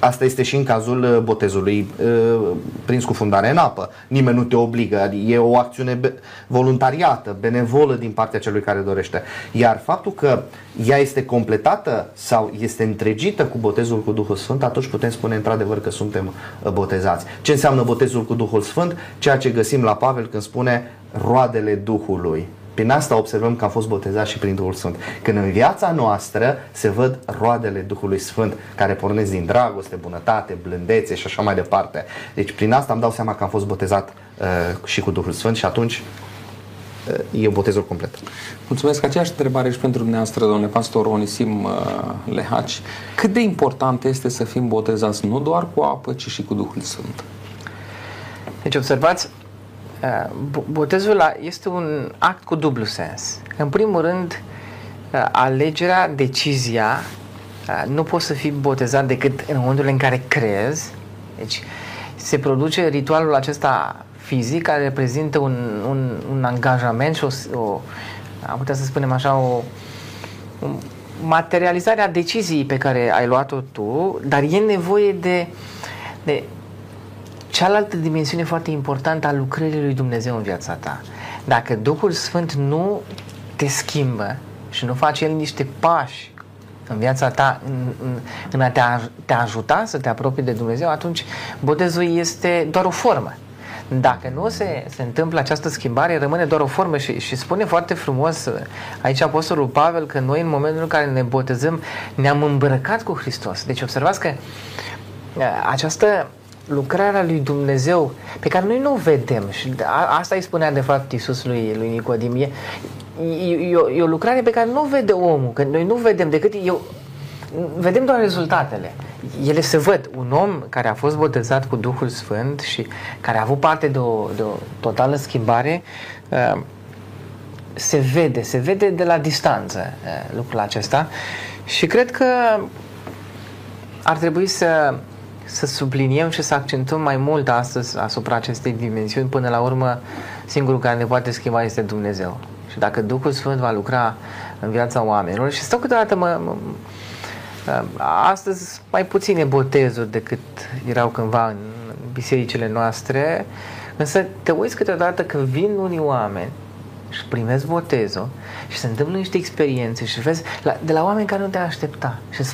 Asta este și în cazul uh, botezului uh, prin scufundare în apă. Nimeni nu te obligă, adică e o acțiune voluntariată, benevolă din partea celui care dorește. Iar faptul că ea este completată sau este întregită cu botezul cu Duhul Sfânt, atunci putem spune într-adevăr că suntem uh, botezați. Ce înseamnă botezul cu Duhul Sfânt? Ceea ce găsim la Pavel când spune roadele Duhului. Prin asta observăm că am fost botezați și prin Duhul Sfânt. Când în viața noastră se văd roadele Duhului Sfânt, care pornesc din dragoste, bunătate, blândețe și așa mai departe. Deci prin asta îmi dau seama că am fost botezat uh, și cu Duhul Sfânt și atunci uh, e botezul complet. Mulțumesc. Aceeași întrebare și pentru dumneavoastră, domnule pastor Onisim uh, Lehaci. Cât de important este să fim botezați nu doar cu apă, ci și cu Duhul Sfânt? Deci observați, Uh, botezul este un act cu dublu sens. În primul rând, uh, alegerea, decizia, uh, nu poți să fii botezat decât în momentul în care crezi. Deci se produce ritualul acesta fizic care reprezintă un, un, un angajament și o, o, am putea să spunem așa, o, o materializare a deciziei pe care ai luat-o tu, dar e nevoie de, de cealaltă dimensiune foarte importantă a lucrării lui Dumnezeu în viața ta. Dacă Duhul Sfânt nu te schimbă și nu face El niște pași în viața ta, în, în, în a te, te ajuta să te apropii de Dumnezeu, atunci botezul este doar o formă. Dacă nu se, se întâmplă această schimbare, rămâne doar o formă și, și spune foarte frumos aici Apostolul Pavel că noi în momentul în care ne botezăm ne-am îmbrăcat cu Hristos. Deci observați că această lucrarea lui Dumnezeu pe care noi nu o vedem. Și asta îi spunea de fapt Iisus lui, lui Nicodim e, e, e, o, e o lucrare pe care nu o vede omul, că noi nu vedem decât eu, vedem doar rezultatele. Ele se văd. Un om care a fost botezat cu Duhul Sfânt și care a avut parte de o, de o totală schimbare, uh, se vede, se vede de la distanță uh, lucrul acesta. Și cred că ar trebui să, să subliniem și să accentuăm mai mult astăzi asupra acestei dimensiuni. Până la urmă, singurul care ne poate schimba este Dumnezeu. Și dacă Duhul Sfânt va lucra în viața oamenilor și stau câteodată mă, mă Astăzi mai puține botezuri decât erau cândva în bisericile noastre, însă te uiți câteodată când vin unii oameni și primesc botezul și se întâmplă niște experiențe și vezi la, de la oameni care nu te aștepta și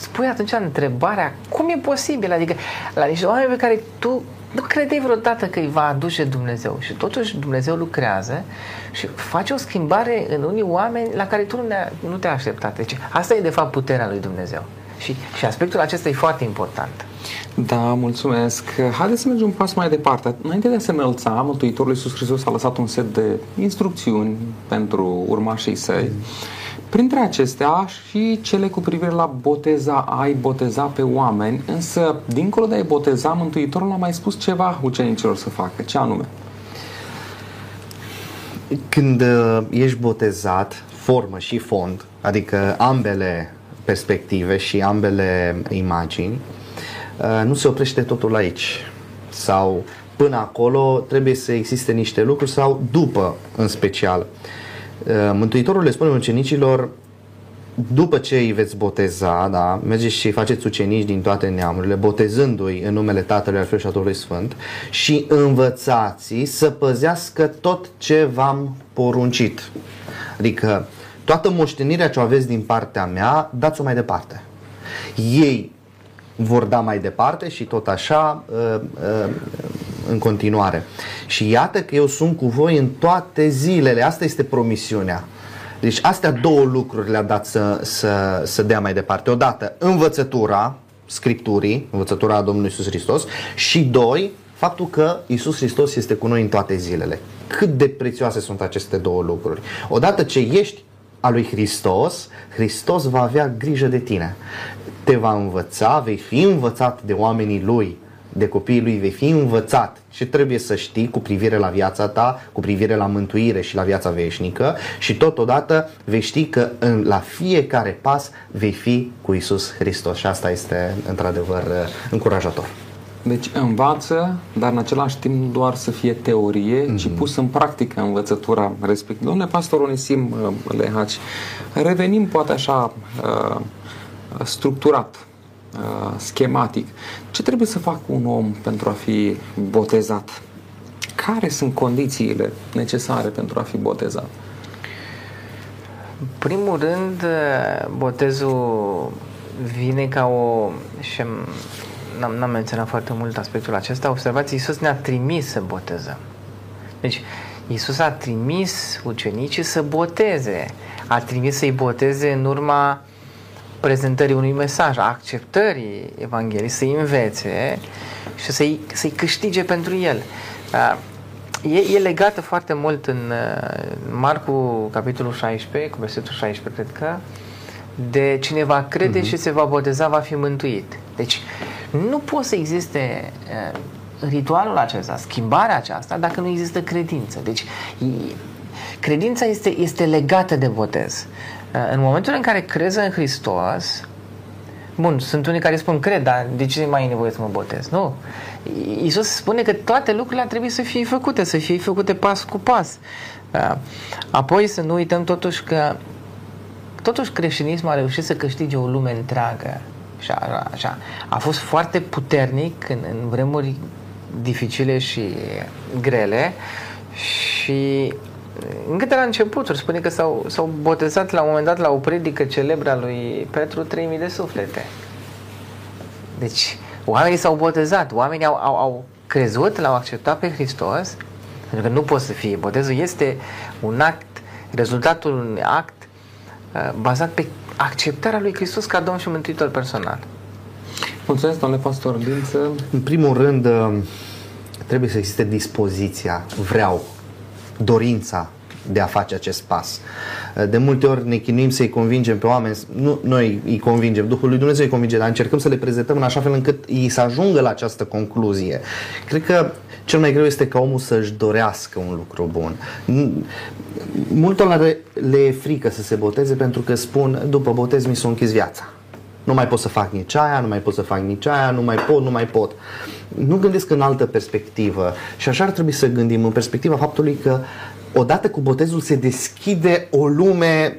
spui atunci întrebarea cum e posibil, adică la niște oameni pe care tu nu credeai vreodată că îi va aduce Dumnezeu și totuși Dumnezeu lucrează și face o schimbare în unii oameni la care tu nu, ne, nu te-ai așteptat. Deci asta e de fapt puterea lui Dumnezeu. Și, și aspectul acesta e foarte important. Da, mulțumesc. Haideți să mergem un pas mai departe. Înainte de a se înălța, Mântuitorul Iisus Hristos a lăsat un set de instrucțiuni pentru urmașii săi. Mm Printre acestea și cele cu privire la boteza, ai boteza pe oameni, însă, dincolo de a-i boteza, Mântuitorul a mai spus ceva ucenicilor să facă. Ce anume? Când uh, ești botezat, formă și fond, adică ambele perspective și ambele imagini, uh, nu se oprește totul aici. Sau până acolo trebuie să existe niște lucruri sau după în special. Uh, Uh, Mântuitorul le spune ucenicilor după ce îi veți boteza, da, mergeți și faceți ucenici din toate neamurile, botezându-i în numele Tatălui, al Fiului și al Duhului Sfânt și învățați să păzească tot ce v-am poruncit. Adică toată moștenirea ce o aveți din partea mea, dați-o mai departe. Ei vor da mai departe și tot așa uh, uh, în continuare. Și iată că eu sunt cu voi în toate zilele. Asta este promisiunea. Deci astea două lucruri le-a dat să, să, să dea mai departe. Odată, învățătura Scripturii, învățătura Domnului Isus Hristos și doi, faptul că Isus Hristos este cu noi în toate zilele. Cât de prețioase sunt aceste două lucruri. Odată ce ești a lui Hristos, Hristos va avea grijă de tine. Te va învăța, vei fi învățat de oamenii lui de copiii lui vei fi învățat și trebuie să știi cu privire la viața ta, cu privire la mântuire și la viața veșnică și totodată vei ști că în, la fiecare pas vei fi cu Isus Hristos și asta este într-adevăr încurajator. Deci învață, dar în același timp doar să fie teorie, mm-hmm. ci pus în practică învățătura respectivă. Domnule pastor Onisim uh, Lehaci, revenim poate așa uh, structurat Uh, schematic. Ce trebuie să facă un om pentru a fi botezat? Care sunt condițiile necesare pentru a fi botezat? În primul rând, uh, botezul vine ca o... și n-am, n-am menționat foarte mult aspectul acesta, observați, Iisus ne-a trimis să botezăm. Deci, Iisus a trimis ucenicii să boteze. A trimis să-i boteze în urma prezentării unui mesaj, a acceptării Evangheliei, să-i învețe și să-i, să-i câștige pentru el. E, e legată foarte mult în Marcu, capitolul 16, cu versetul 16, cred că, de cine va crede uh-huh. și se va boteza, va fi mântuit. Deci, nu poate să existe ritualul acesta, schimbarea aceasta, dacă nu există credință. Deci, credința este, este legată de botez. În momentul în care crezi în Hristos, Bun, sunt unii care spun, cred, dar de ce mai e nevoie să mă botez? Nu. Iisus spune că toate lucrurile trebuie să fie făcute, să fie făcute pas cu pas. Da. Apoi să nu uităm totuși că totuși creștinismul a reușit să câștige o lume întreagă. Așa, așa. A fost foarte puternic în, în vremuri dificile și grele și încă de la începuturi spune că s-au, s-au botezat la un moment dat la o predică celebră a lui Petru 3000 de suflete. Deci, oamenii s-au botezat, oamenii au, au, au crezut, l-au acceptat pe Hristos, pentru că nu poate să fie. Botezul este un act, rezultatul unui act uh, bazat pe acceptarea lui Hristos ca Domn și Mântuitor personal. Mulțumesc, domnule pastor Dință. În primul rând, uh, trebuie să existe dispoziția, vreau, dorința de a face acest pas. De multe ori ne chinuim să-i convingem pe oameni, nu noi îi convingem, Duhul lui Dumnezeu îi convinge, dar încercăm să le prezentăm în așa fel încât ei să ajungă la această concluzie. Cred că cel mai greu este ca omul să-și dorească un lucru bun. Multor le e frică să se boteze pentru că spun, după botez mi s-a închis viața. Nu mai pot să fac nici aia, nu mai pot să fac nici aia, nu mai pot, nu mai pot. Nu gândesc în altă perspectivă și așa ar trebui să gândim în perspectiva faptului că odată cu botezul se deschide o lume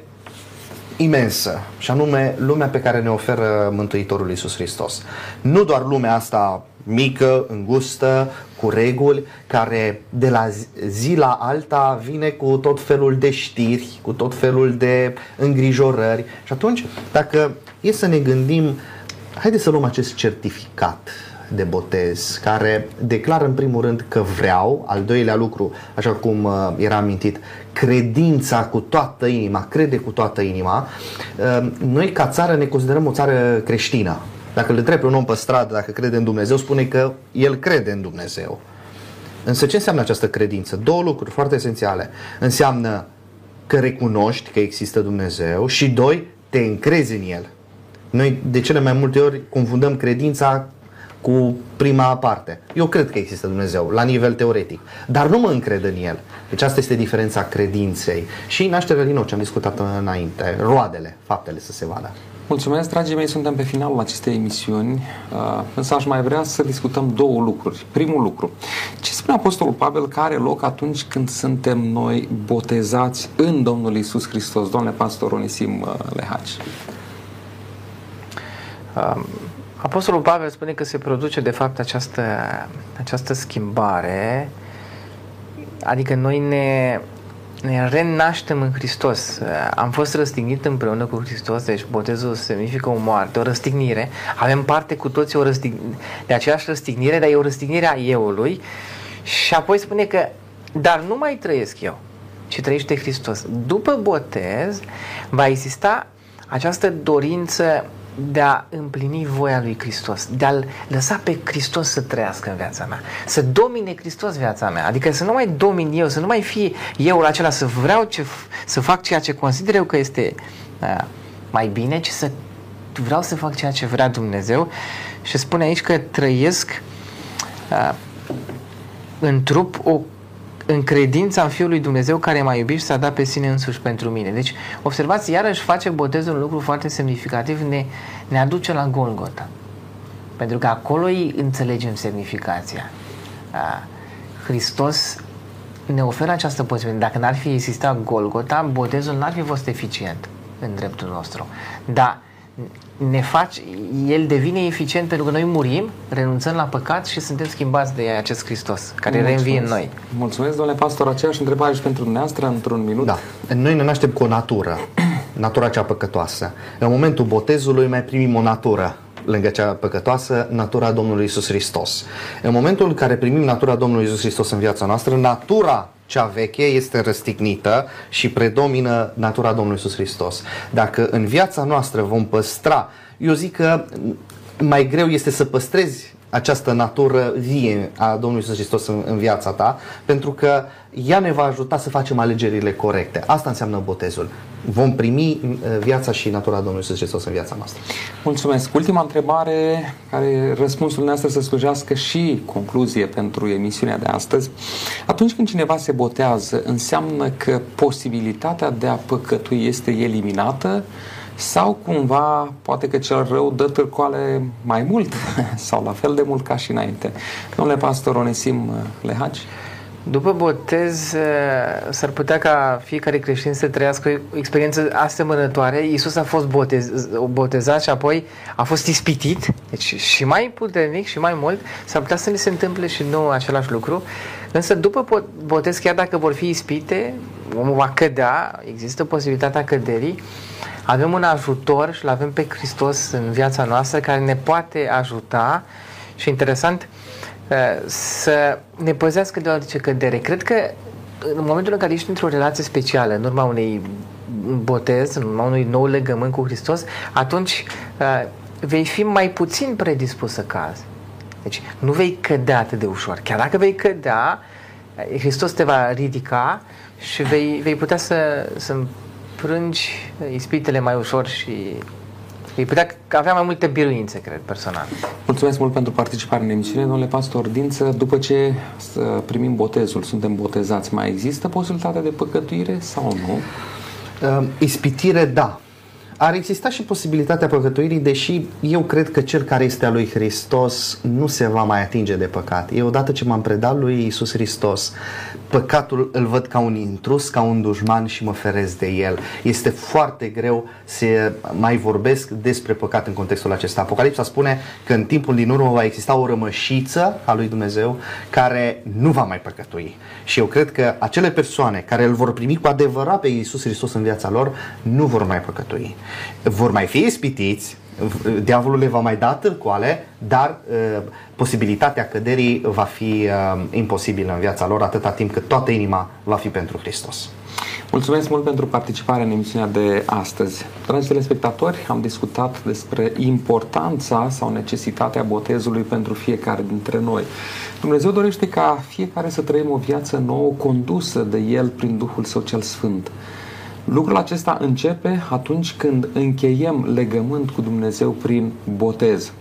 imensă, și anume lumea pe care ne oferă Mântuitorul Iisus Hristos. Nu doar lumea asta mică, îngustă, cu reguli, care de la zi la alta vine cu tot felul de știri, cu tot felul de îngrijorări. Și atunci, dacă e să ne gândim, haideți să luăm acest certificat de botez care declară în primul rând că vreau, al doilea lucru, așa cum uh, era amintit, credința cu toată inima, crede cu toată inima. Uh, noi ca țară ne considerăm o țară creștină. Dacă îl întrebi un om pe stradă dacă crede în Dumnezeu, spune că el crede în Dumnezeu. Însă ce înseamnă această credință? Două lucruri foarte esențiale. Înseamnă că recunoști că există Dumnezeu și doi, te încrezi în El. Noi de cele mai multe ori confundăm credința cu prima parte. Eu cred că există Dumnezeu, la nivel teoretic, dar nu mă încred în El. Deci asta este diferența credinței. Și nașterea din nou, ce am discutat înainte, roadele, faptele să se vadă. Mulțumesc, dragii mei, suntem pe finalul acestei emisiuni, uh, însă aș mai vrea să discutăm două lucruri. Primul lucru, ce spune Apostolul Pavel că are loc atunci când suntem noi botezați în Domnul Isus Hristos? Doamne pastor Onisim uh, Lehaci. Um, Apostolul Pavel spune că se produce de fapt această, această schimbare, adică noi ne, ne renaștem în Hristos. Am fost răstignit împreună cu Hristos, deci botezul semnifică o moarte, o răstignire. Avem parte cu toții o răstign- de aceeași răstignire, dar e o răstignire a euului. Și apoi spune că, dar nu mai trăiesc eu, ci trăiește Hristos. După botez va exista această dorință de a împlini voia lui Hristos, de a-L lăsa pe Hristos să trăiască în viața mea, să domine Hristos viața mea, adică să nu mai domin eu, să nu mai fie eu acela să vreau ce, să fac ceea ce consider eu că este uh, mai bine, ci să vreau să fac ceea ce vrea Dumnezeu. Și spune aici că trăiesc uh, în trup o în credința în Fiul lui Dumnezeu care m-a iubit și s-a dat pe sine însuși pentru mine. Deci, observați, iarăși face botezul un lucru foarte semnificativ, ne, ne aduce la Golgota. Pentru că acolo îi înțelegem semnificația. A, Hristos ne oferă această posibilitate. Dacă n-ar fi existat Golgota, botezul n-ar fi fost eficient în dreptul nostru. Dar ne face, el devine eficient pentru că noi murim, renunțăm la păcat și suntem schimbați de acest Hristos, care reînvie în noi. Mulțumesc, domnule pastor. Aceeași întrebare și pentru dumneavoastră, într-un minut. Da. Noi ne naștem cu o natură, natura cea păcătoasă. În momentul botezului mai primim o natură lângă cea păcătoasă, natura Domnului Isus Hristos. În momentul în care primim natura Domnului Isus Hristos în viața noastră, natura cea veche este răstignită și predomină natura Domnului Isus Hristos. Dacă în viața noastră vom păstra, eu zic că mai greu este să păstrezi această natură vie a Domnului Iisus Hristos în, în viața ta, pentru că ea ne va ajuta să facem alegerile corecte. Asta înseamnă botezul. Vom primi uh, viața și natura Domnului Iisus Hristos în viața noastră. Mulțumesc. Ultima întrebare, care răspunsul nostru să slujească și concluzie pentru emisiunea de astăzi. Atunci când cineva se botează, înseamnă că posibilitatea de a păcătui este eliminată sau cumva poate că cel rău dă târcoale mai mult sau la fel de mult ca și înainte. Domnule pastor Onesim Lehagi? După botez, s-ar putea ca fiecare creștin să trăiască o experiență asemănătoare. Iisus a fost botez, botezat și apoi a fost ispitit, deci și mai puternic și mai mult. S-ar putea să ne se întâmple și nou același lucru. Însă după botez, chiar dacă vor fi ispite, omul va cădea, există posibilitatea căderii, avem un ajutor și l avem pe Hristos în viața noastră care ne poate ajuta și interesant uh, să ne păzească de orice cădere. Cred că în momentul în care ești într-o relație specială, în urma unei botez, în urma unui nou legământ cu Hristos, atunci uh, vei fi mai puțin predispus să cazi. Deci nu vei cădea atât de ușor. Chiar dacă vei cădea, uh, Hristos te va ridica și vei, vei putea să, să înfrângi ispitele mai ușor și îi putea avea mai multe biruințe, cred, personal. Mulțumesc mult pentru participare în emisiune. Domnule pastor Dință, după ce primim botezul, suntem botezați, mai există posibilitatea de păcătuire sau nu? Uh, ispitire, da. Ar exista și posibilitatea păcătuirii, deși eu cred că cel care este al lui Hristos nu se va mai atinge de păcat. Eu odată ce m-am predat lui Isus Hristos, păcatul îl văd ca un intrus, ca un dușman și mă ferez de el. Este foarte greu să mai vorbesc despre păcat în contextul acesta. Apocalipsa spune că în timpul din urmă va exista o rămășiță a lui Dumnezeu care nu va mai păcătui. Și eu cred că acele persoane care îl vor primi cu adevărat pe Iisus Hristos în viața lor nu vor mai păcătui. Vor mai fi ispitiți, diavolul le va mai da târcoale, dar uh, posibilitatea căderii va fi uh, imposibilă în viața lor atâta timp cât toată inima va fi pentru Hristos. Mulțumesc mult pentru participarea în emisiunea de astăzi. Dragi telespectatori, am discutat despre importanța sau necesitatea botezului pentru fiecare dintre noi. Dumnezeu dorește ca fiecare să trăim o viață nouă condusă de El prin Duhul Său cel Sfânt. Lucrul acesta începe atunci când încheiem legământ cu Dumnezeu prin botez.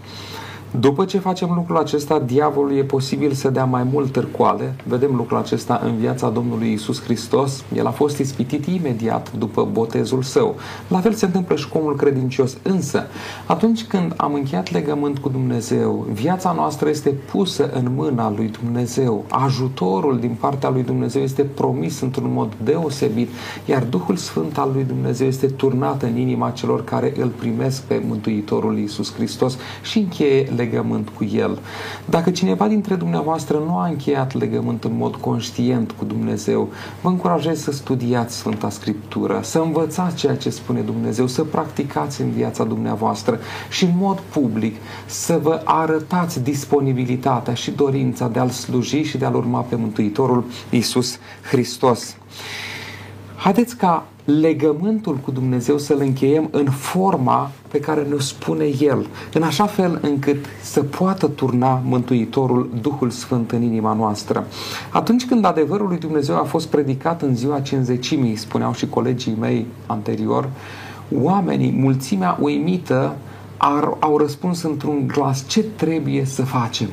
După ce facem lucrul acesta, diavolul e posibil să dea mai mult târcoale. Vedem lucrul acesta în viața Domnului Isus Hristos. El a fost ispitit imediat după botezul său. La fel se întâmplă și cu omul credincios. Însă, atunci când am încheiat legământ cu Dumnezeu, viața noastră este pusă în mâna lui Dumnezeu. Ajutorul din partea lui Dumnezeu este promis într-un mod deosebit, iar Duhul Sfânt al lui Dumnezeu este turnat în inima celor care îl primesc pe Mântuitorul Isus Hristos și încheie legământ cu El. Dacă cineva dintre dumneavoastră nu a încheiat legământ în mod conștient cu Dumnezeu, vă încurajez să studiați Sfânta Scriptură, să învățați ceea ce spune Dumnezeu, să practicați în viața dumneavoastră și în mod public să vă arătați disponibilitatea și dorința de a-L sluji și de a-L urma pe Mântuitorul Iisus Hristos. Haideți ca legământul cu Dumnezeu să-l încheiem în forma pe care ne-o spune El, în așa fel încât să poată turna Mântuitorul Duhul Sfânt în inima noastră. Atunci când adevărul lui Dumnezeu a fost predicat în ziua cinzecimii, spuneau și colegii mei anterior, oamenii, mulțimea uimită, au răspuns într-un glas ce trebuie să facem.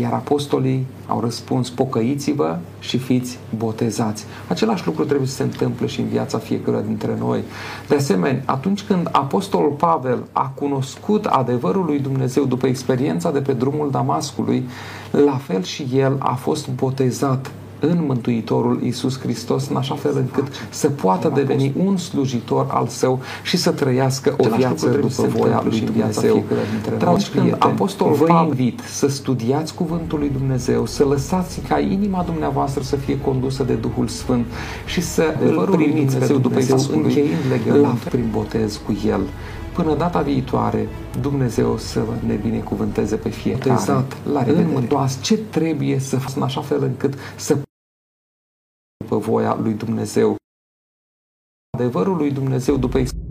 Iar apostolii au răspuns, pocăiți-vă și fiți botezați. Același lucru trebuie să se întâmple și în viața fiecăruia dintre noi. De asemenea, atunci când apostolul Pavel a cunoscut adevărul lui Dumnezeu după experiența de pe drumul Damascului, la fel și el a fost botezat în Mântuitorul Iisus Hristos, în așa fel încât să poată deveni un slujitor al său și să trăiască o viață după voia lui Dumnezeu. Dragi când Apostolul vă invit să studiați Cuvântul lui Dumnezeu, să lăsați ca inima dumneavoastră să fie condusă de Duhul Sfânt și să îl primiți pe Dumnezeu încheind legământ prin botez cu El. Până data viitoare, Dumnezeu să ne binecuvânteze pe fiecare. Exact. La revedere. În ce trebuie să faci în așa fel încât să după voia lui Dumnezeu. Adevărul lui Dumnezeu după experiență.